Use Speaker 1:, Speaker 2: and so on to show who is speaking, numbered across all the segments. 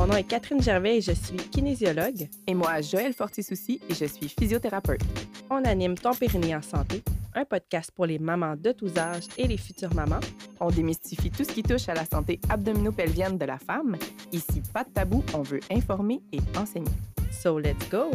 Speaker 1: Mon nom est Catherine Gervais et je suis kinésiologue.
Speaker 2: Et moi, Joël Fortisouci et je suis physiothérapeute.
Speaker 1: On anime Ton Périnée en santé, un podcast pour les mamans de tous âges et les futures mamans.
Speaker 2: On démystifie tout ce qui touche à la santé abdominopelvienne de la femme. Ici, pas de tabou, on veut informer et enseigner.
Speaker 1: So let's go!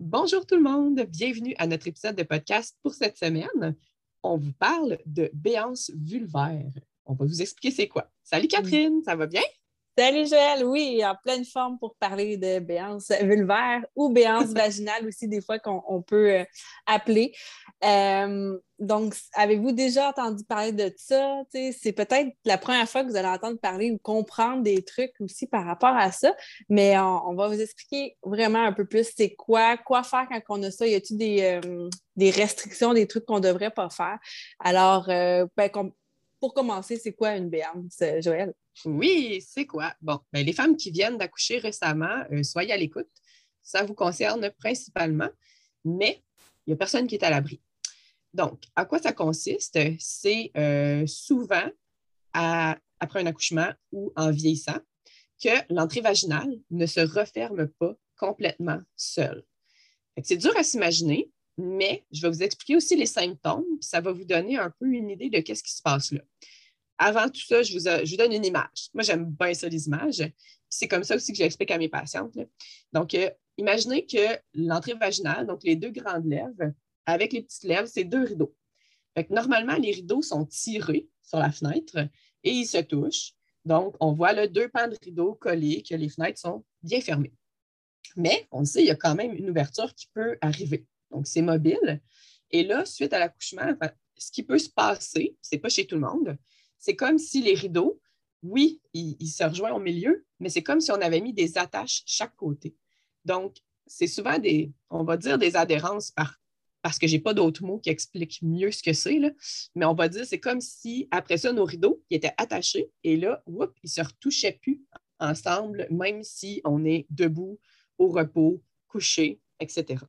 Speaker 3: Bonjour tout le monde, bienvenue à notre épisode de podcast pour cette semaine. On vous parle de béance vulvaire. On va vous expliquer c'est quoi. Salut Catherine, ça va bien?
Speaker 4: Salut Joël, oui, en pleine forme pour parler de béance vulvaire ou béance vaginale aussi, des fois qu'on peut euh, appeler. Euh, donc, avez-vous déjà entendu parler de ça? C'est peut-être la première fois que vous allez entendre parler ou comprendre des trucs aussi par rapport à ça, mais on, va vous expliquer vraiment un peu plus c'est quoi, quoi faire quand on a ça. Y a-t-il des, euh, des restrictions, des trucs qu'on ne devrait pas faire? Alors, ben, pour commencer, c'est quoi une béance, Joël?
Speaker 3: Oui, c'est quoi? Bon, ben, les femmes qui viennent d'accoucher récemment, euh, soyez à l'écoute. Ça vous concerne principalement, mais il n'y a personne qui est à l'abri. Donc, à quoi ça consiste? C'est euh, souvent après un accouchement ou en vieillissant que l'entrée vaginale ne se referme pas complètement seule. C'est dur à s'imaginer, mais je vais vous expliquer aussi les symptômes, puis ça va vous donner un peu une idée de ce qui se passe là. Avant tout ça, je vous, donne une image. Moi, j'aime bien ça, les images. C'est comme ça aussi que j'explique à mes patientes. Donc, euh, imaginez que l'entrée vaginale, donc les deux grandes lèvres, avec les petites lèvres, c'est deux rideaux. normalement, les rideaux sont tirés sur la fenêtre et ils se touchent. Donc, on voit là, deux pans de rideaux collés, que les fenêtres sont bien fermées. Mais on sait, il y a quand même une ouverture qui peut arriver. Donc, c'est mobile. Et là, suite à l'accouchement, ce qui peut se passer, ce n'est pas chez tout le monde, c'est comme si les rideaux, oui, ils, se rejoignent au milieu, mais c'est comme si on avait mis des attaches chaque côté. Donc, c'est souvent des, on va dire des adhérences par, parce que je n'ai pas d'autres mots qui expliquent mieux ce que c'est, mais on va dire c'est comme si, après ça, nos rideaux ils étaient attachés et là, whoop, ils ne se retouchaient plus ensemble, même si on est debout, au repos, couché, etc.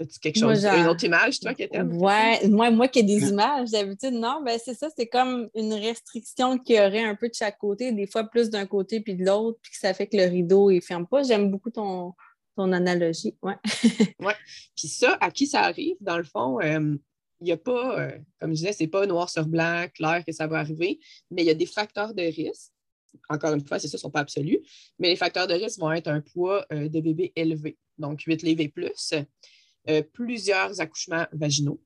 Speaker 3: As-tu quelque chose, une autre image, toi, qui
Speaker 4: Ouais, moi, moi qui ai des images, d'habitude, non, ben c'est ça, c'est comme une restriction qu'il y aurait un peu de chaque côté, des fois plus d'un côté puis de l'autre, puis que ça fait que le rideau, il ne ferme pas. J'aime beaucoup ton, ton analogie, ouais.
Speaker 3: ouais. Puis ça, à qui ça arrive, dans le fond, euh, il n'y a pas, euh, comme je disais, c'est pas noir sur blanc, clair que ça va arriver, mais il y a des facteurs de risque. Encore une fois, c'est ça, ne sont pas absolus, mais les facteurs de risque vont être un poids euh, de bébé élevé, donc 8 livres et plus euh, plusieurs accouchements vaginaux,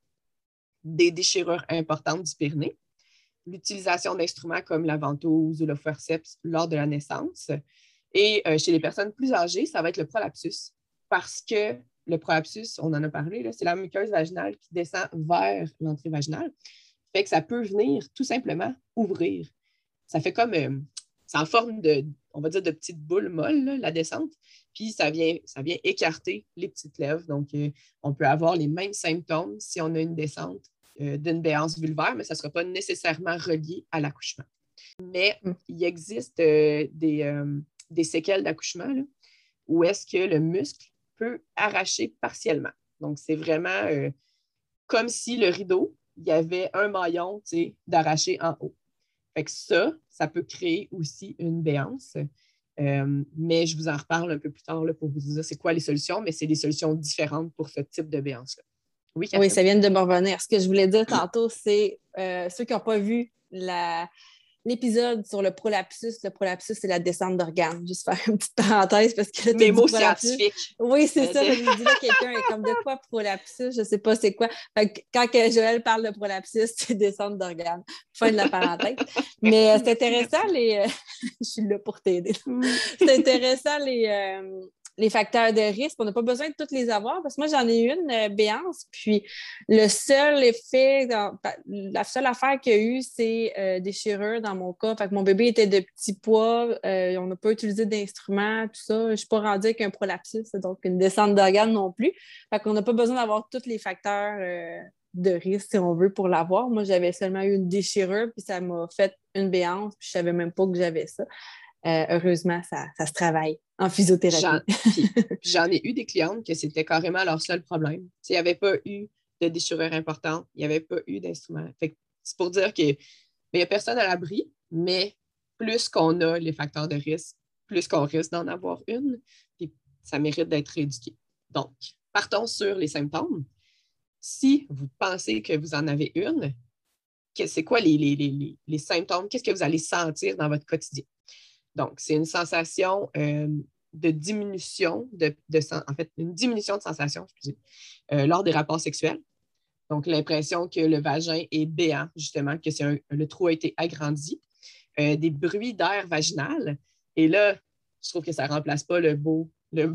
Speaker 3: des déchirures importantes du périnée, l'utilisation d'instruments comme la ventouse ou le forceps lors de la naissance. Et euh, chez les personnes plus âgées, ça va être le prolapsus, parce que le prolapsus, on en a parlé, c'est la muqueuse vaginale qui descend vers l'entrée vaginale. Fait que ça peut venir tout simplement ouvrir. Ça fait comme, euh, c'est en forme de, on va dire, de petites boules molles, la descente puis ça vient, ça vient écarter les petites lèvres. Donc, euh, on peut avoir les mêmes symptômes si on a une descente euh, d'une béance vulvaire, mais ça ne sera pas nécessairement relié à l'accouchement. Mais mm. il existe euh, des, séquelles d'accouchement où est-ce que le muscle peut arracher partiellement. Donc, c'est vraiment comme si le rideau, il y avait un maillon d'arracher en haut. Fait que ça, ça peut créer aussi une béance. Euh, mais je vous en reparle un peu plus tard pour vous dire c'est quoi les solutions, mais c'est des solutions différentes pour ce type de béance-là.
Speaker 4: Oui, oui, ça vient de me revenir. Ce que je voulais dire tantôt, c'est euh, ceux qui n'ont pas vu la, l'épisode sur le prolapsus. Le prolapsus, c'est la descente d'organes. Juste faire une petite parenthèse parce que.
Speaker 3: Mes mots scientifiques.
Speaker 4: Oui, c'est ça. Je me dis là, quelqu'un est comme de quoi prolapsus? Je ne sais pas c'est quoi. quand Joël parle de prolapsus, c'est descente d'organes. Fin de la parenthèse. Mais euh, c'est intéressant, les. je suis là pour t'aider. Mm. c'est intéressant, les. Euh, les facteurs de risque. On n'a pas besoin de toutes les avoir parce que moi, j'en ai une, euh, béance. Puis le seul effet, la seule affaire qu'il y a eu, c'est euh, déchirure dans mon cas. Fait que mon bébé était de petit poids. Euh, on n'a pas utilisé d'instruments, tout ça. Je ne suis pas rendue avec un prolapsus, donc une descente d'organes non plus. Fait qu'on n'a pas besoin d'avoir tous les facteurs de risque, si on veut, pour l'avoir. Moi, j'avais seulement eu une déchirure, puis ça m'a fait une béance, puis je ne savais même pas que j'avais ça. Heureusement, ça, ça, se travaille en physiothérapie.
Speaker 3: J'en ai eu des clientes que c'était carrément leur seul problème. Il n'y avait pas eu de déchirure importante, il n'y avait pas eu d'instrument. C'est pour dire qu'il n'y a personne à l'abri, mais plus qu'on a les facteurs de risque, plus qu'on risque d'en avoir une, puis ça mérite d'être éduqué. Donc, partons sur les symptômes. Si vous pensez que vous en avez une, c'est quoi les, les, symptômes? Qu'est-ce que vous allez sentir dans votre quotidien? Donc, c'est une sensation euh, de diminution, de, en fait, une diminution de sensation, excusez, euh, lors des rapports sexuels. Donc, l'impression que le vagin est béant, justement, que le trou a été agrandi. Euh, des bruits d'air vaginal. Et là, je trouve que ça ne remplace pas le beau, le,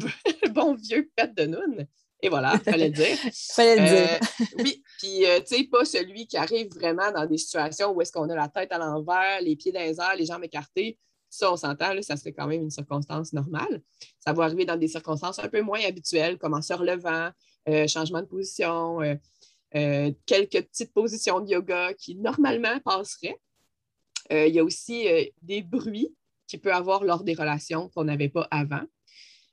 Speaker 3: bon vieux pet de noun. Et voilà, il fallait le dire.
Speaker 4: fallait le dire.
Speaker 3: Euh, oui, puis tu sais, pas celui qui arrive vraiment dans des situations où est-ce qu'on a la tête à l'envers, les pieds dans les airs, les jambes écartées. Ça, on s'entend, ça serait quand même une circonstance normale. Ça va arriver dans des circonstances un peu moins habituelles, comme en se relevant, euh, changement de position, euh, euh, quelques petites positions de yoga qui normalement passeraient. il y a aussi des bruits qu'il peut avoir lors des relations qu'on n'avait pas avant.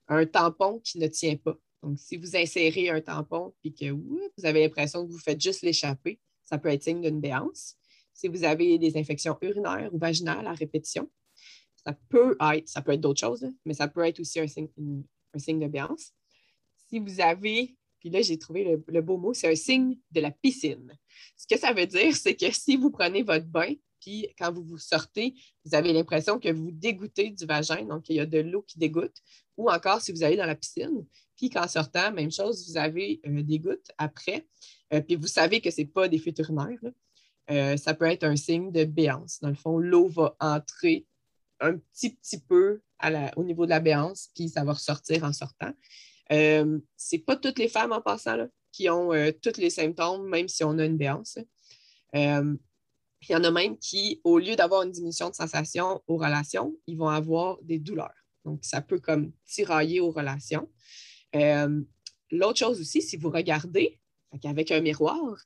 Speaker 3: Un tampon qui ne tient pas. Donc, si vous insérez un tampon et que vous avez l'impression que vous faites juste l'échapper, ça peut être signe d'une béance. Si vous avez des infections urinaires ou vaginales à répétition, ça peut être, ça peut être d'autres choses, mais ça peut être aussi un signe, un signe de béance. Si vous avez, puis là, j'ai trouvé le, beau mot, c'est un signe de la piscine. Ce que ça veut dire, c'est que si vous prenez votre bain, puis quand vous vous sortez, vous avez l'impression que vous dégoûtez du vagin, donc il y a de l'eau qui dégoûte, ou encore si vous allez dans la piscine, puis qu'en sortant, même chose, vous avez euh, des gouttes après, euh, puis vous savez que ce n'est pas des fuites urinaires, euh, ça peut être un signe de béance. Dans le fond, l'eau va entrer un petit, petit peu au niveau de la béance, puis ça va ressortir en sortant. Euh, Ce n'est pas toutes les femmes en passant qui ont euh, tous les symptômes, même si on a une béance. Euh, il y en a même qui, au lieu d'avoir une diminution de sensation aux relations, ils vont avoir des douleurs. Donc, ça peut comme tirailler aux relations. L'autre chose aussi, si vous regardez avec un miroir,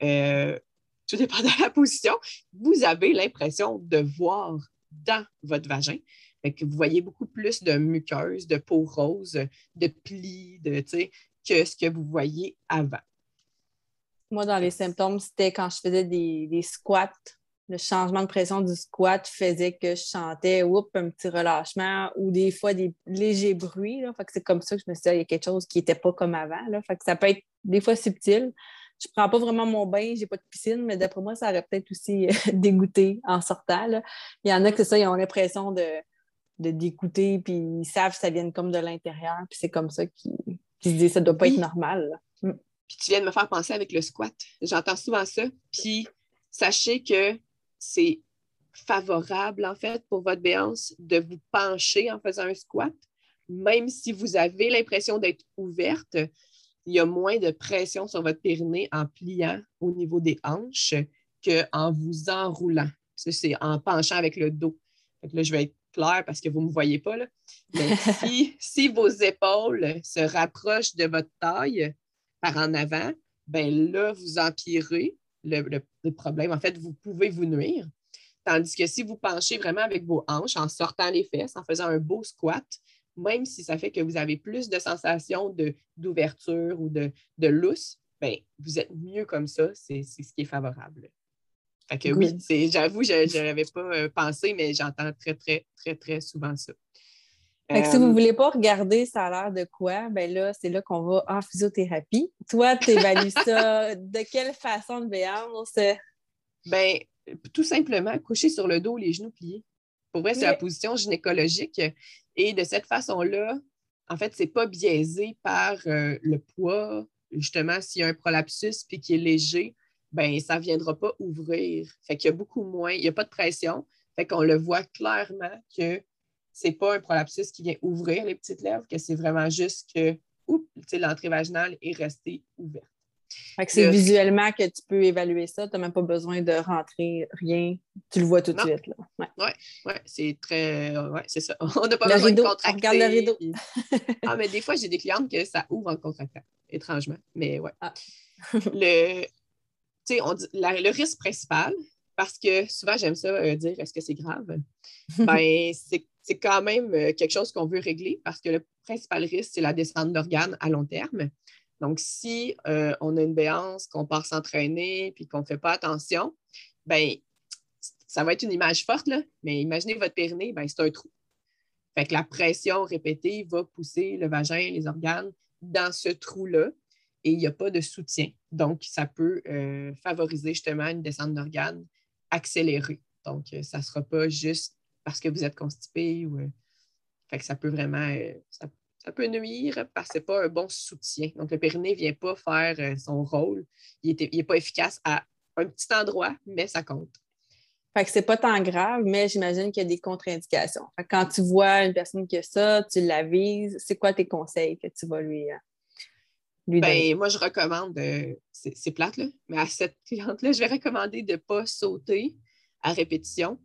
Speaker 3: tout dépend de la position, vous avez l'impression de voir dans votre vagin. que vous voyez beaucoup plus de muqueuses, de peau rose, de plis, de, que ce que vous voyez avant.
Speaker 4: Moi, dans les symptômes, c'était quand je faisais des, squats. Le changement de pression du squat faisait que je sentais un petit relâchement ou des fois des légers bruits. c'est comme ça que je me suis dit, il y a quelque chose qui n'était pas comme avant. Là. ça peut être des fois subtil je prends pas vraiment mon bain, j'ai pas de piscine, mais d'après moi, ça aurait peut-être aussi euh, dégoûté en sortant. Il y en a que ça, ils ont l'impression de, de dégoûter, puis ils savent que ça vient comme de l'intérieur, puis c'est comme ça qu'ils se disent ça doit pas être normal. Mm.
Speaker 3: Puis tu viens de me faire penser avec le squat. J'entends souvent ça. Puis sachez que c'est favorable, en fait, pour votre béance de vous pencher en faisant un squat, même si vous avez l'impression d'être ouverte il y a moins de pression sur votre périnée en pliant au niveau des hanches qu'en vous enroulant. C'est en penchant avec le dos. là, je vais être claire parce que vous ne me voyez pas. Là. Mais si, vos épaules se rapprochent de votre taille par en avant, ben là, vous empirez le, le problème. En fait, vous pouvez vous nuire. Tandis que si vous penchez vraiment avec vos hanches, en sortant les fesses, en faisant un beau squat, même si ça fait que vous avez plus de sensations d'ouverture ou de, de lousse, ben, vous êtes mieux comme ça, c'est ce qui est favorable. Fait que oui, j'avoue, je n'avais pas euh, pensé, mais j'entends très, très, très, très souvent ça.
Speaker 4: si vous ne euh, voulez pas regarder ça a l'air de quoi, ben là, c'est là qu'on va en physiothérapie. Toi, tu évalues ça de quelle façon de béance?
Speaker 3: Ben, tout simplement, coucher sur le dos, les genoux pliés. Pour vrai, c'est la position gynécologique. Et de cette façon-là, en fait, ce n'est pas biaisé par euh, le poids. Justement, s'il y a un prolapsus puis qui est léger, ben ça ne viendra pas ouvrir. Fait qu'il y a beaucoup moins, il n'y a pas de pression. Fait qu'on le voit clairement que ce n'est pas un prolapsus qui vient ouvrir les petites lèvres, que c'est vraiment juste que l'entrée vaginale est restée ouverte
Speaker 4: c'est visuellement que tu peux évaluer ça. Tu n'as même pas besoin de rentrer rien. Tu le vois tout de suite.
Speaker 3: Oui, ouais, ouais, c'est très. Ouais, c'est ça. On n'a pas besoin de contracter.
Speaker 4: regarde le rideau.
Speaker 3: ah, mais des fois, j'ai des clientes que ça ouvre en contractant, étrangement. Mais ouais. Ah. le, on dit, le risque principal, parce que souvent, j'aime ça euh, dire est-ce que c'est grave? ben, c'est quand même euh, quelque chose qu'on veut régler parce que le principal risque, c'est la descente d'organes à long terme. Donc, si euh, on a une béance, qu'on part s'entraîner puis qu'on ne fait pas attention, ben ça va être une image forte, là, mais imaginez votre périnée, ben, c'est un trou. Fait que la pression répétée va pousser le vagin, les organes dans ce trou-là et il n'y a pas de soutien. Donc, ça peut euh, favoriser justement une descente d'organes accélérée. Donc, euh, ça ne sera pas juste parce que vous êtes constipé ou. Fait que ça peut vraiment. Peut nuire parce que ce n'est pas un bon soutien. Donc, le périnée ne vient pas faire son rôle. Il n'est pas efficace à un petit endroit, mais ça compte.
Speaker 4: Fait que c'est pas tant grave, mais j'imagine qu'il y a des contre-indications. quand tu vois une personne qui a ça, tu l'avises, c'est quoi tes conseils que tu vas lui,
Speaker 3: ben, moi, je recommande, euh, c'est plate, là, mais à cette cliente-là, je vais recommander de ne pas sauter à répétition.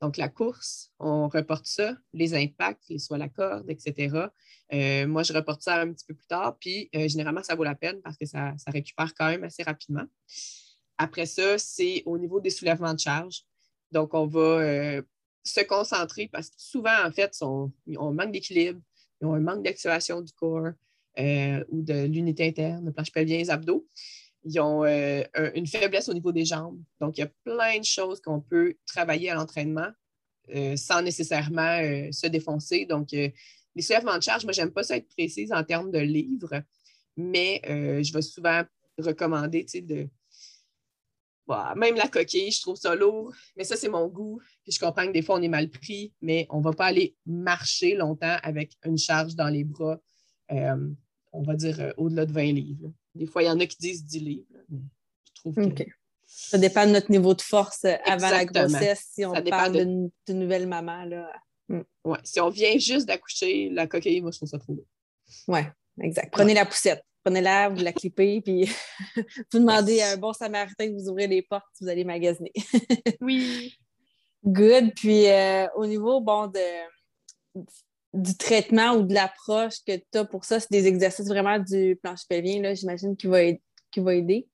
Speaker 3: Donc, la course, on reporte ça, les impacts, les soit la corde, etc. Euh, moi, je reporte ça un petit peu plus tard, puis euh, généralement, ça vaut la peine parce que ça, récupère quand même assez rapidement. Après ça, c'est au niveau des soulèvements de charge. Donc, on va se concentrer parce que souvent, en fait, on, on manque d'équilibre, un manque d'activation du corps. Euh, ou de l'unité interne, le planche pelvien, les abdos. Ils ont euh, une faiblesse au niveau des jambes. Donc, il y a plein de choses qu'on peut travailler à l'entraînement euh, sans nécessairement se défoncer. Donc, les soulèvements de charge, moi, j'aime pas ça être précise en termes de livres, mais je vais souvent recommander de. Bah, même la coquille, je trouve ça lourd, mais ça, c'est mon goût. je comprends que des fois, on est mal pris, mais on ne va pas aller marcher longtemps avec une charge dans les bras on va dire, euh, au-delà de 20 livres. Des fois, il y en a qui disent 10 livres. je trouve que...
Speaker 4: Ça dépend de notre niveau de force euh, avant la grossesse, si on parle d'une nouvelle maman. Là.
Speaker 3: Mm. Ouais. Si on vient juste d'accoucher, la coquille, moi, je trouve ça trop beau.
Speaker 4: Oui, exact. Prenez la poussette. Prenez-la, vous la clippez, puis vous demandez à un bon samaritain de vous ouvrir les portes, vous allez magasiner.
Speaker 3: oui.
Speaker 4: Good. Puis euh, au niveau, bon, de du traitement ou de l'approche que tu as pour ça, c'est des exercices vraiment du planche pelvien, j'imagine, qui va, qui va aider?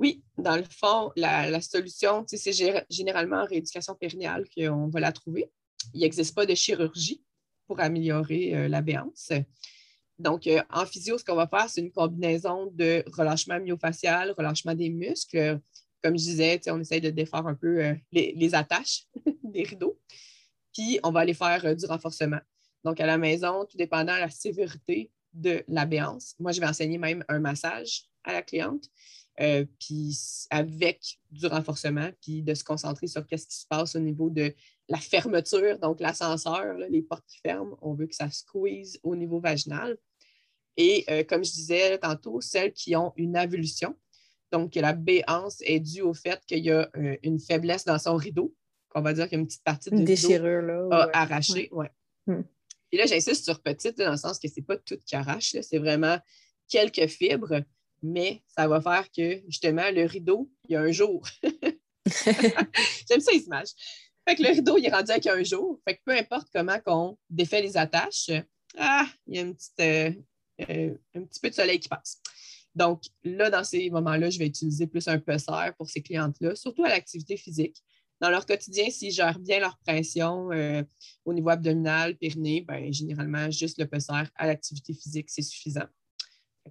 Speaker 3: Oui, dans le fond, la, solution, c'est généralement en rééducation périnéale qu'on va la trouver. Il n'existe pas de chirurgie pour améliorer euh, la béance. Donc, euh, en physio, ce qu'on va faire, c'est une combinaison de relâchement myofacial, relâchement des muscles. Comme je disais, on essaye de défaire un peu euh, les, attaches des rideaux. Puis, on va aller faire du renforcement. Donc, à la maison, tout dépendant de la sévérité de la béance. Moi, je vais enseigner même un massage à la cliente, euh, puis avec du renforcement, puis de se concentrer sur ce qui se passe au niveau de la fermeture, donc l'ascenseur, les portes qui ferment, on veut que ça squeeze au niveau vaginal. Et euh, comme je disais tantôt, celles qui ont une avulsion, donc que la béance est due au fait qu'il y a euh, une faiblesse dans son rideau, qu'on va dire qu'il y a une petite partie du
Speaker 4: déchirure là,
Speaker 3: arrachée. Ouais. Hmm. Et là, j'insiste sur petite, dans le sens que ce n'est pas tout qui arrache, c'est vraiment quelques fibres, mais ça va faire que, justement, le rideau, il y a un jour. J'aime ça, les images. Fait que le rideau, il est rendu avec un jour. Fait que peu importe comment on défait les attaches, ah, il y a une petite, euh, euh, un petit peu de soleil qui passe. Donc, là, dans ces moments-là, je vais utiliser plus un pesser pour ces clientes-là, surtout à l'activité physique dans leur quotidien, s'ils gèrent bien leur pression euh, au niveau abdominal, périnée, ben, généralement, juste le pesser à l'activité physique, c'est suffisant.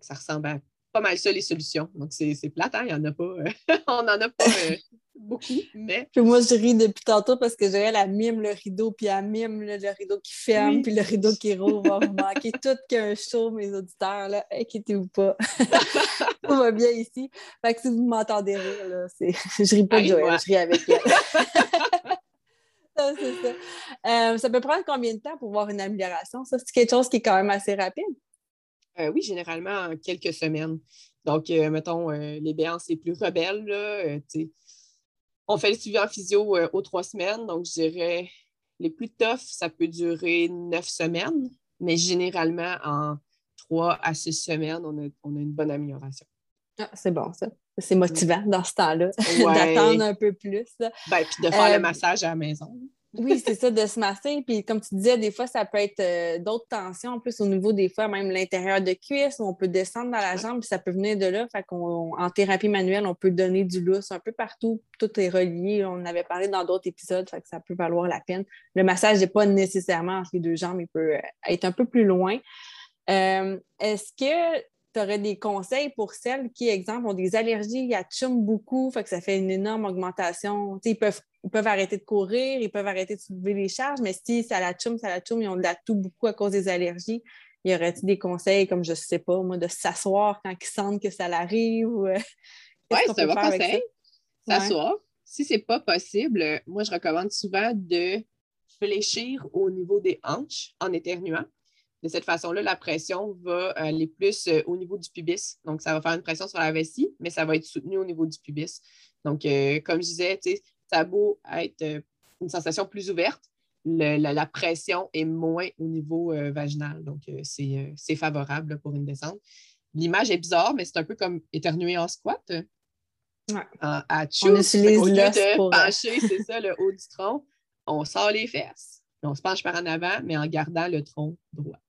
Speaker 3: Ça ressemble à pas mal ça les solutions. Donc, c'est plate, hein? il n'y en a pas. Euh, on n'en a pas euh, beaucoup, mais.
Speaker 4: Puis moi, je ris depuis tantôt parce que j'aurais la mime le rideau, puis elle mime le, rideau qui ferme, puis le rideau qui rouvre. Vous manquer tout qu'un show, mes auditeurs, là. Inquiétez-vous pas. Tout va bien ici. Fait que si vous m'entendez rire, là, c'est... je ris pas de Joël, je ris avec elle. ça, c'est ça. Euh, ça peut prendre combien de temps pour voir une amélioration? Ça, c'est quelque chose qui est quand même assez rapide.
Speaker 3: Euh, oui, généralement en quelques semaines. Donc, euh, mettons, les béances les plus rebelles, là, on fait le suivi en physio aux trois semaines. Donc, je dirais, les plus toughs, ça peut durer neuf semaines, mais généralement, en trois à six semaines, on a, une bonne amélioration.
Speaker 4: Ah, c'est bon, ça. C'est motivant dans ce temps-là, d'attendre un peu plus.
Speaker 3: Ben, puis de faire le massage à la maison.
Speaker 4: Oui, c'est ça, de se masser. Puis comme tu disais, des fois, ça peut être euh, d'autres tensions, en plus au niveau des fois, même l'intérieur de cuisse, où on peut descendre dans la jambe, puis ça peut venir de là. Fait qu'en thérapie manuelle, on peut donner du lousse un peu partout. Tout est relié. On avait parlé dans d'autres épisodes, fait que ça peut valoir la peine. Le massage n'est pas nécessairement entre les deux jambes, il peut euh, être un peu plus loin. Euh, est-ce que tu aurais des conseils pour celles qui, exemple, ont des allergies, à chum beaucoup, fait que ça fait une énorme augmentation. ils peuvent, ils peuvent arrêter de courir, ils peuvent arrêter de soulever les charges, mais si ça la chum, ça la chum, ils ont de la toux beaucoup à cause des allergies. Y aurait-il des conseils comme, je sais pas, moi, de s'asseoir quand ils sentent que ça l'arrive?
Speaker 3: Oui, c'est un bon conseil. S'asseoir. Si c'est pas possible, moi, je recommande souvent de fléchir au niveau des hanches en éternuant. De cette façon-là, la pression va aller plus euh, au niveau du pubis. Donc, ça va faire une pression sur la vessie, mais ça va être soutenu au niveau du pubis. Donc, euh, comme je disais, ça a beau être euh, une sensation plus ouverte, la, pression est moins au niveau vaginal. Donc, c'est favorable pour une descente. L'image est bizarre, mais c'est un peu comme éternuer en squat.
Speaker 4: Ouais.
Speaker 3: à
Speaker 4: on utilise
Speaker 3: au lieu de pencher, c'est ça, le haut du tronc, on sort les fesses, on se penche par en avant, mais en gardant le tronc droit.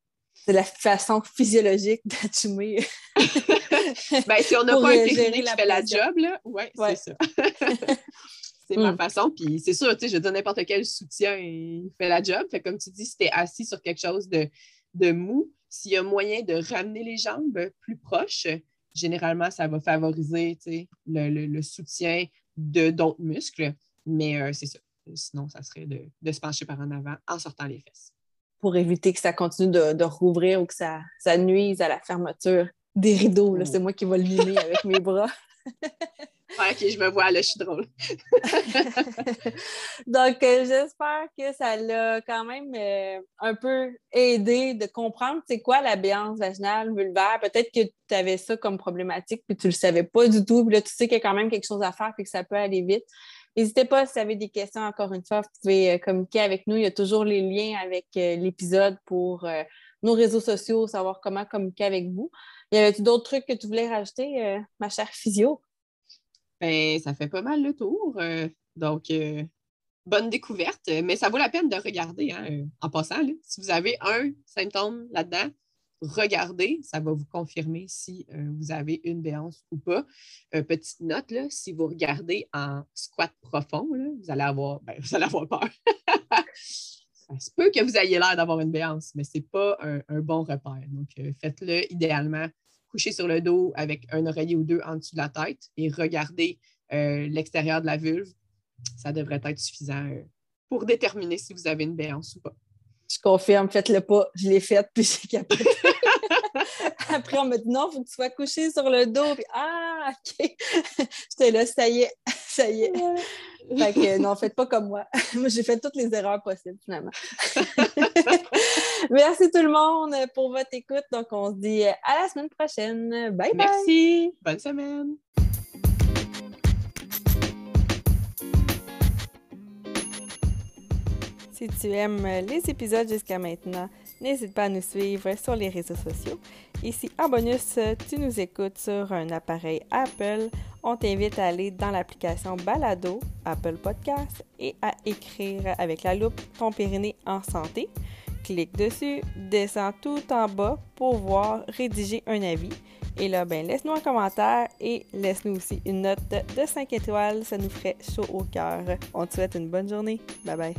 Speaker 4: C'est la façon physiologique d'attumer.
Speaker 3: ben, si on n'a pas un technique qui fait la job, là, ouais, c'est ça. c'est ma hmm. façon. Puis c'est sûr, tu sais, je dis n'importe quel soutien, il fait la job. Fait comme tu dis, si tu es assis sur quelque chose de, de mou, s'il y a moyen de ramener les jambes plus proches, généralement, ça va favoriser le, le, le, soutien de d'autres muscles. Mais euh, c'est ça. Sinon, ça serait de, de, se pencher par en avant en sortant les fesses.
Speaker 4: Pour éviter que ça continue de, de rouvrir ou que ça, ça, nuise à la fermeture des rideaux. C'est moi qui vais le mimer avec mes bras.
Speaker 3: OK, je me vois là, je suis drôle.
Speaker 4: Donc, euh, j'espère que ça l'a quand même euh, un peu aidé de comprendre c'est quoi la béance vaginale vulvaire. Peut-être que tu avais ça comme problématique puis tu le savais pas du tout. Puis là, tu sais qu'il y a quand même quelque chose à faire puis que ça peut aller vite. N'hésitez pas, si vous avez des questions, encore une fois, vous pouvez euh, communiquer avec nous. Il y a toujours les liens avec l'épisode pour nos réseaux sociaux, savoir comment communiquer avec vous. Y avait-tu d'autres trucs que tu voulais rajouter, ma chère physio?
Speaker 3: Ben, ça fait pas mal le tour. Euh, donc, euh, bonne découverte, mais ça vaut la peine de regarder hein, euh, en passant. si vous avez un symptôme là-dedans, regardez, ça va vous confirmer si vous avez une béance ou pas. petite note, là, si vous regardez en squat profond, vous, allez avoir, ben, vous allez avoir peur. ça se peut que vous ayez l'air d'avoir une béance, mais ce n'est pas un, bon repère. Donc, faites-le idéalement coucher sur le dos avec un oreiller ou deux en dessous de la tête et regarder euh, l'extérieur de la vulve, ça devrait être suffisant euh, pour déterminer si vous avez une béance ou pas.
Speaker 4: Je confirme, faites-le pas. Je l'ai faite, puis j'ai capoté. Après, on m'a dit non, il faut que tu sois couché sur le dos. ah, OK. J'étais là, ça y est, ça y est. Fait que non, faites pas comme moi. moi, j'ai fait toutes les erreurs possibles, finalement. Merci tout le monde pour votre écoute. Donc, on se dit à la semaine prochaine. Bye bye.
Speaker 3: Merci. Bonne semaine.
Speaker 1: Si tu aimes les épisodes jusqu'à maintenant, n'hésite pas à nous suivre sur les réseaux sociaux. Si en bonus, tu nous écoutes sur un appareil Apple, on t'invite à aller dans l'application Balado, Apple Podcast, et à écrire avec la loupe ton périnée en santé. Clique dessus, descends tout en bas pour voir rédiger un avis. Et là, ben, laisse-nous un commentaire et laisse-nous aussi une note de 5 étoiles. Ça nous ferait chaud au cœur. On te souhaite une bonne journée. Bye bye.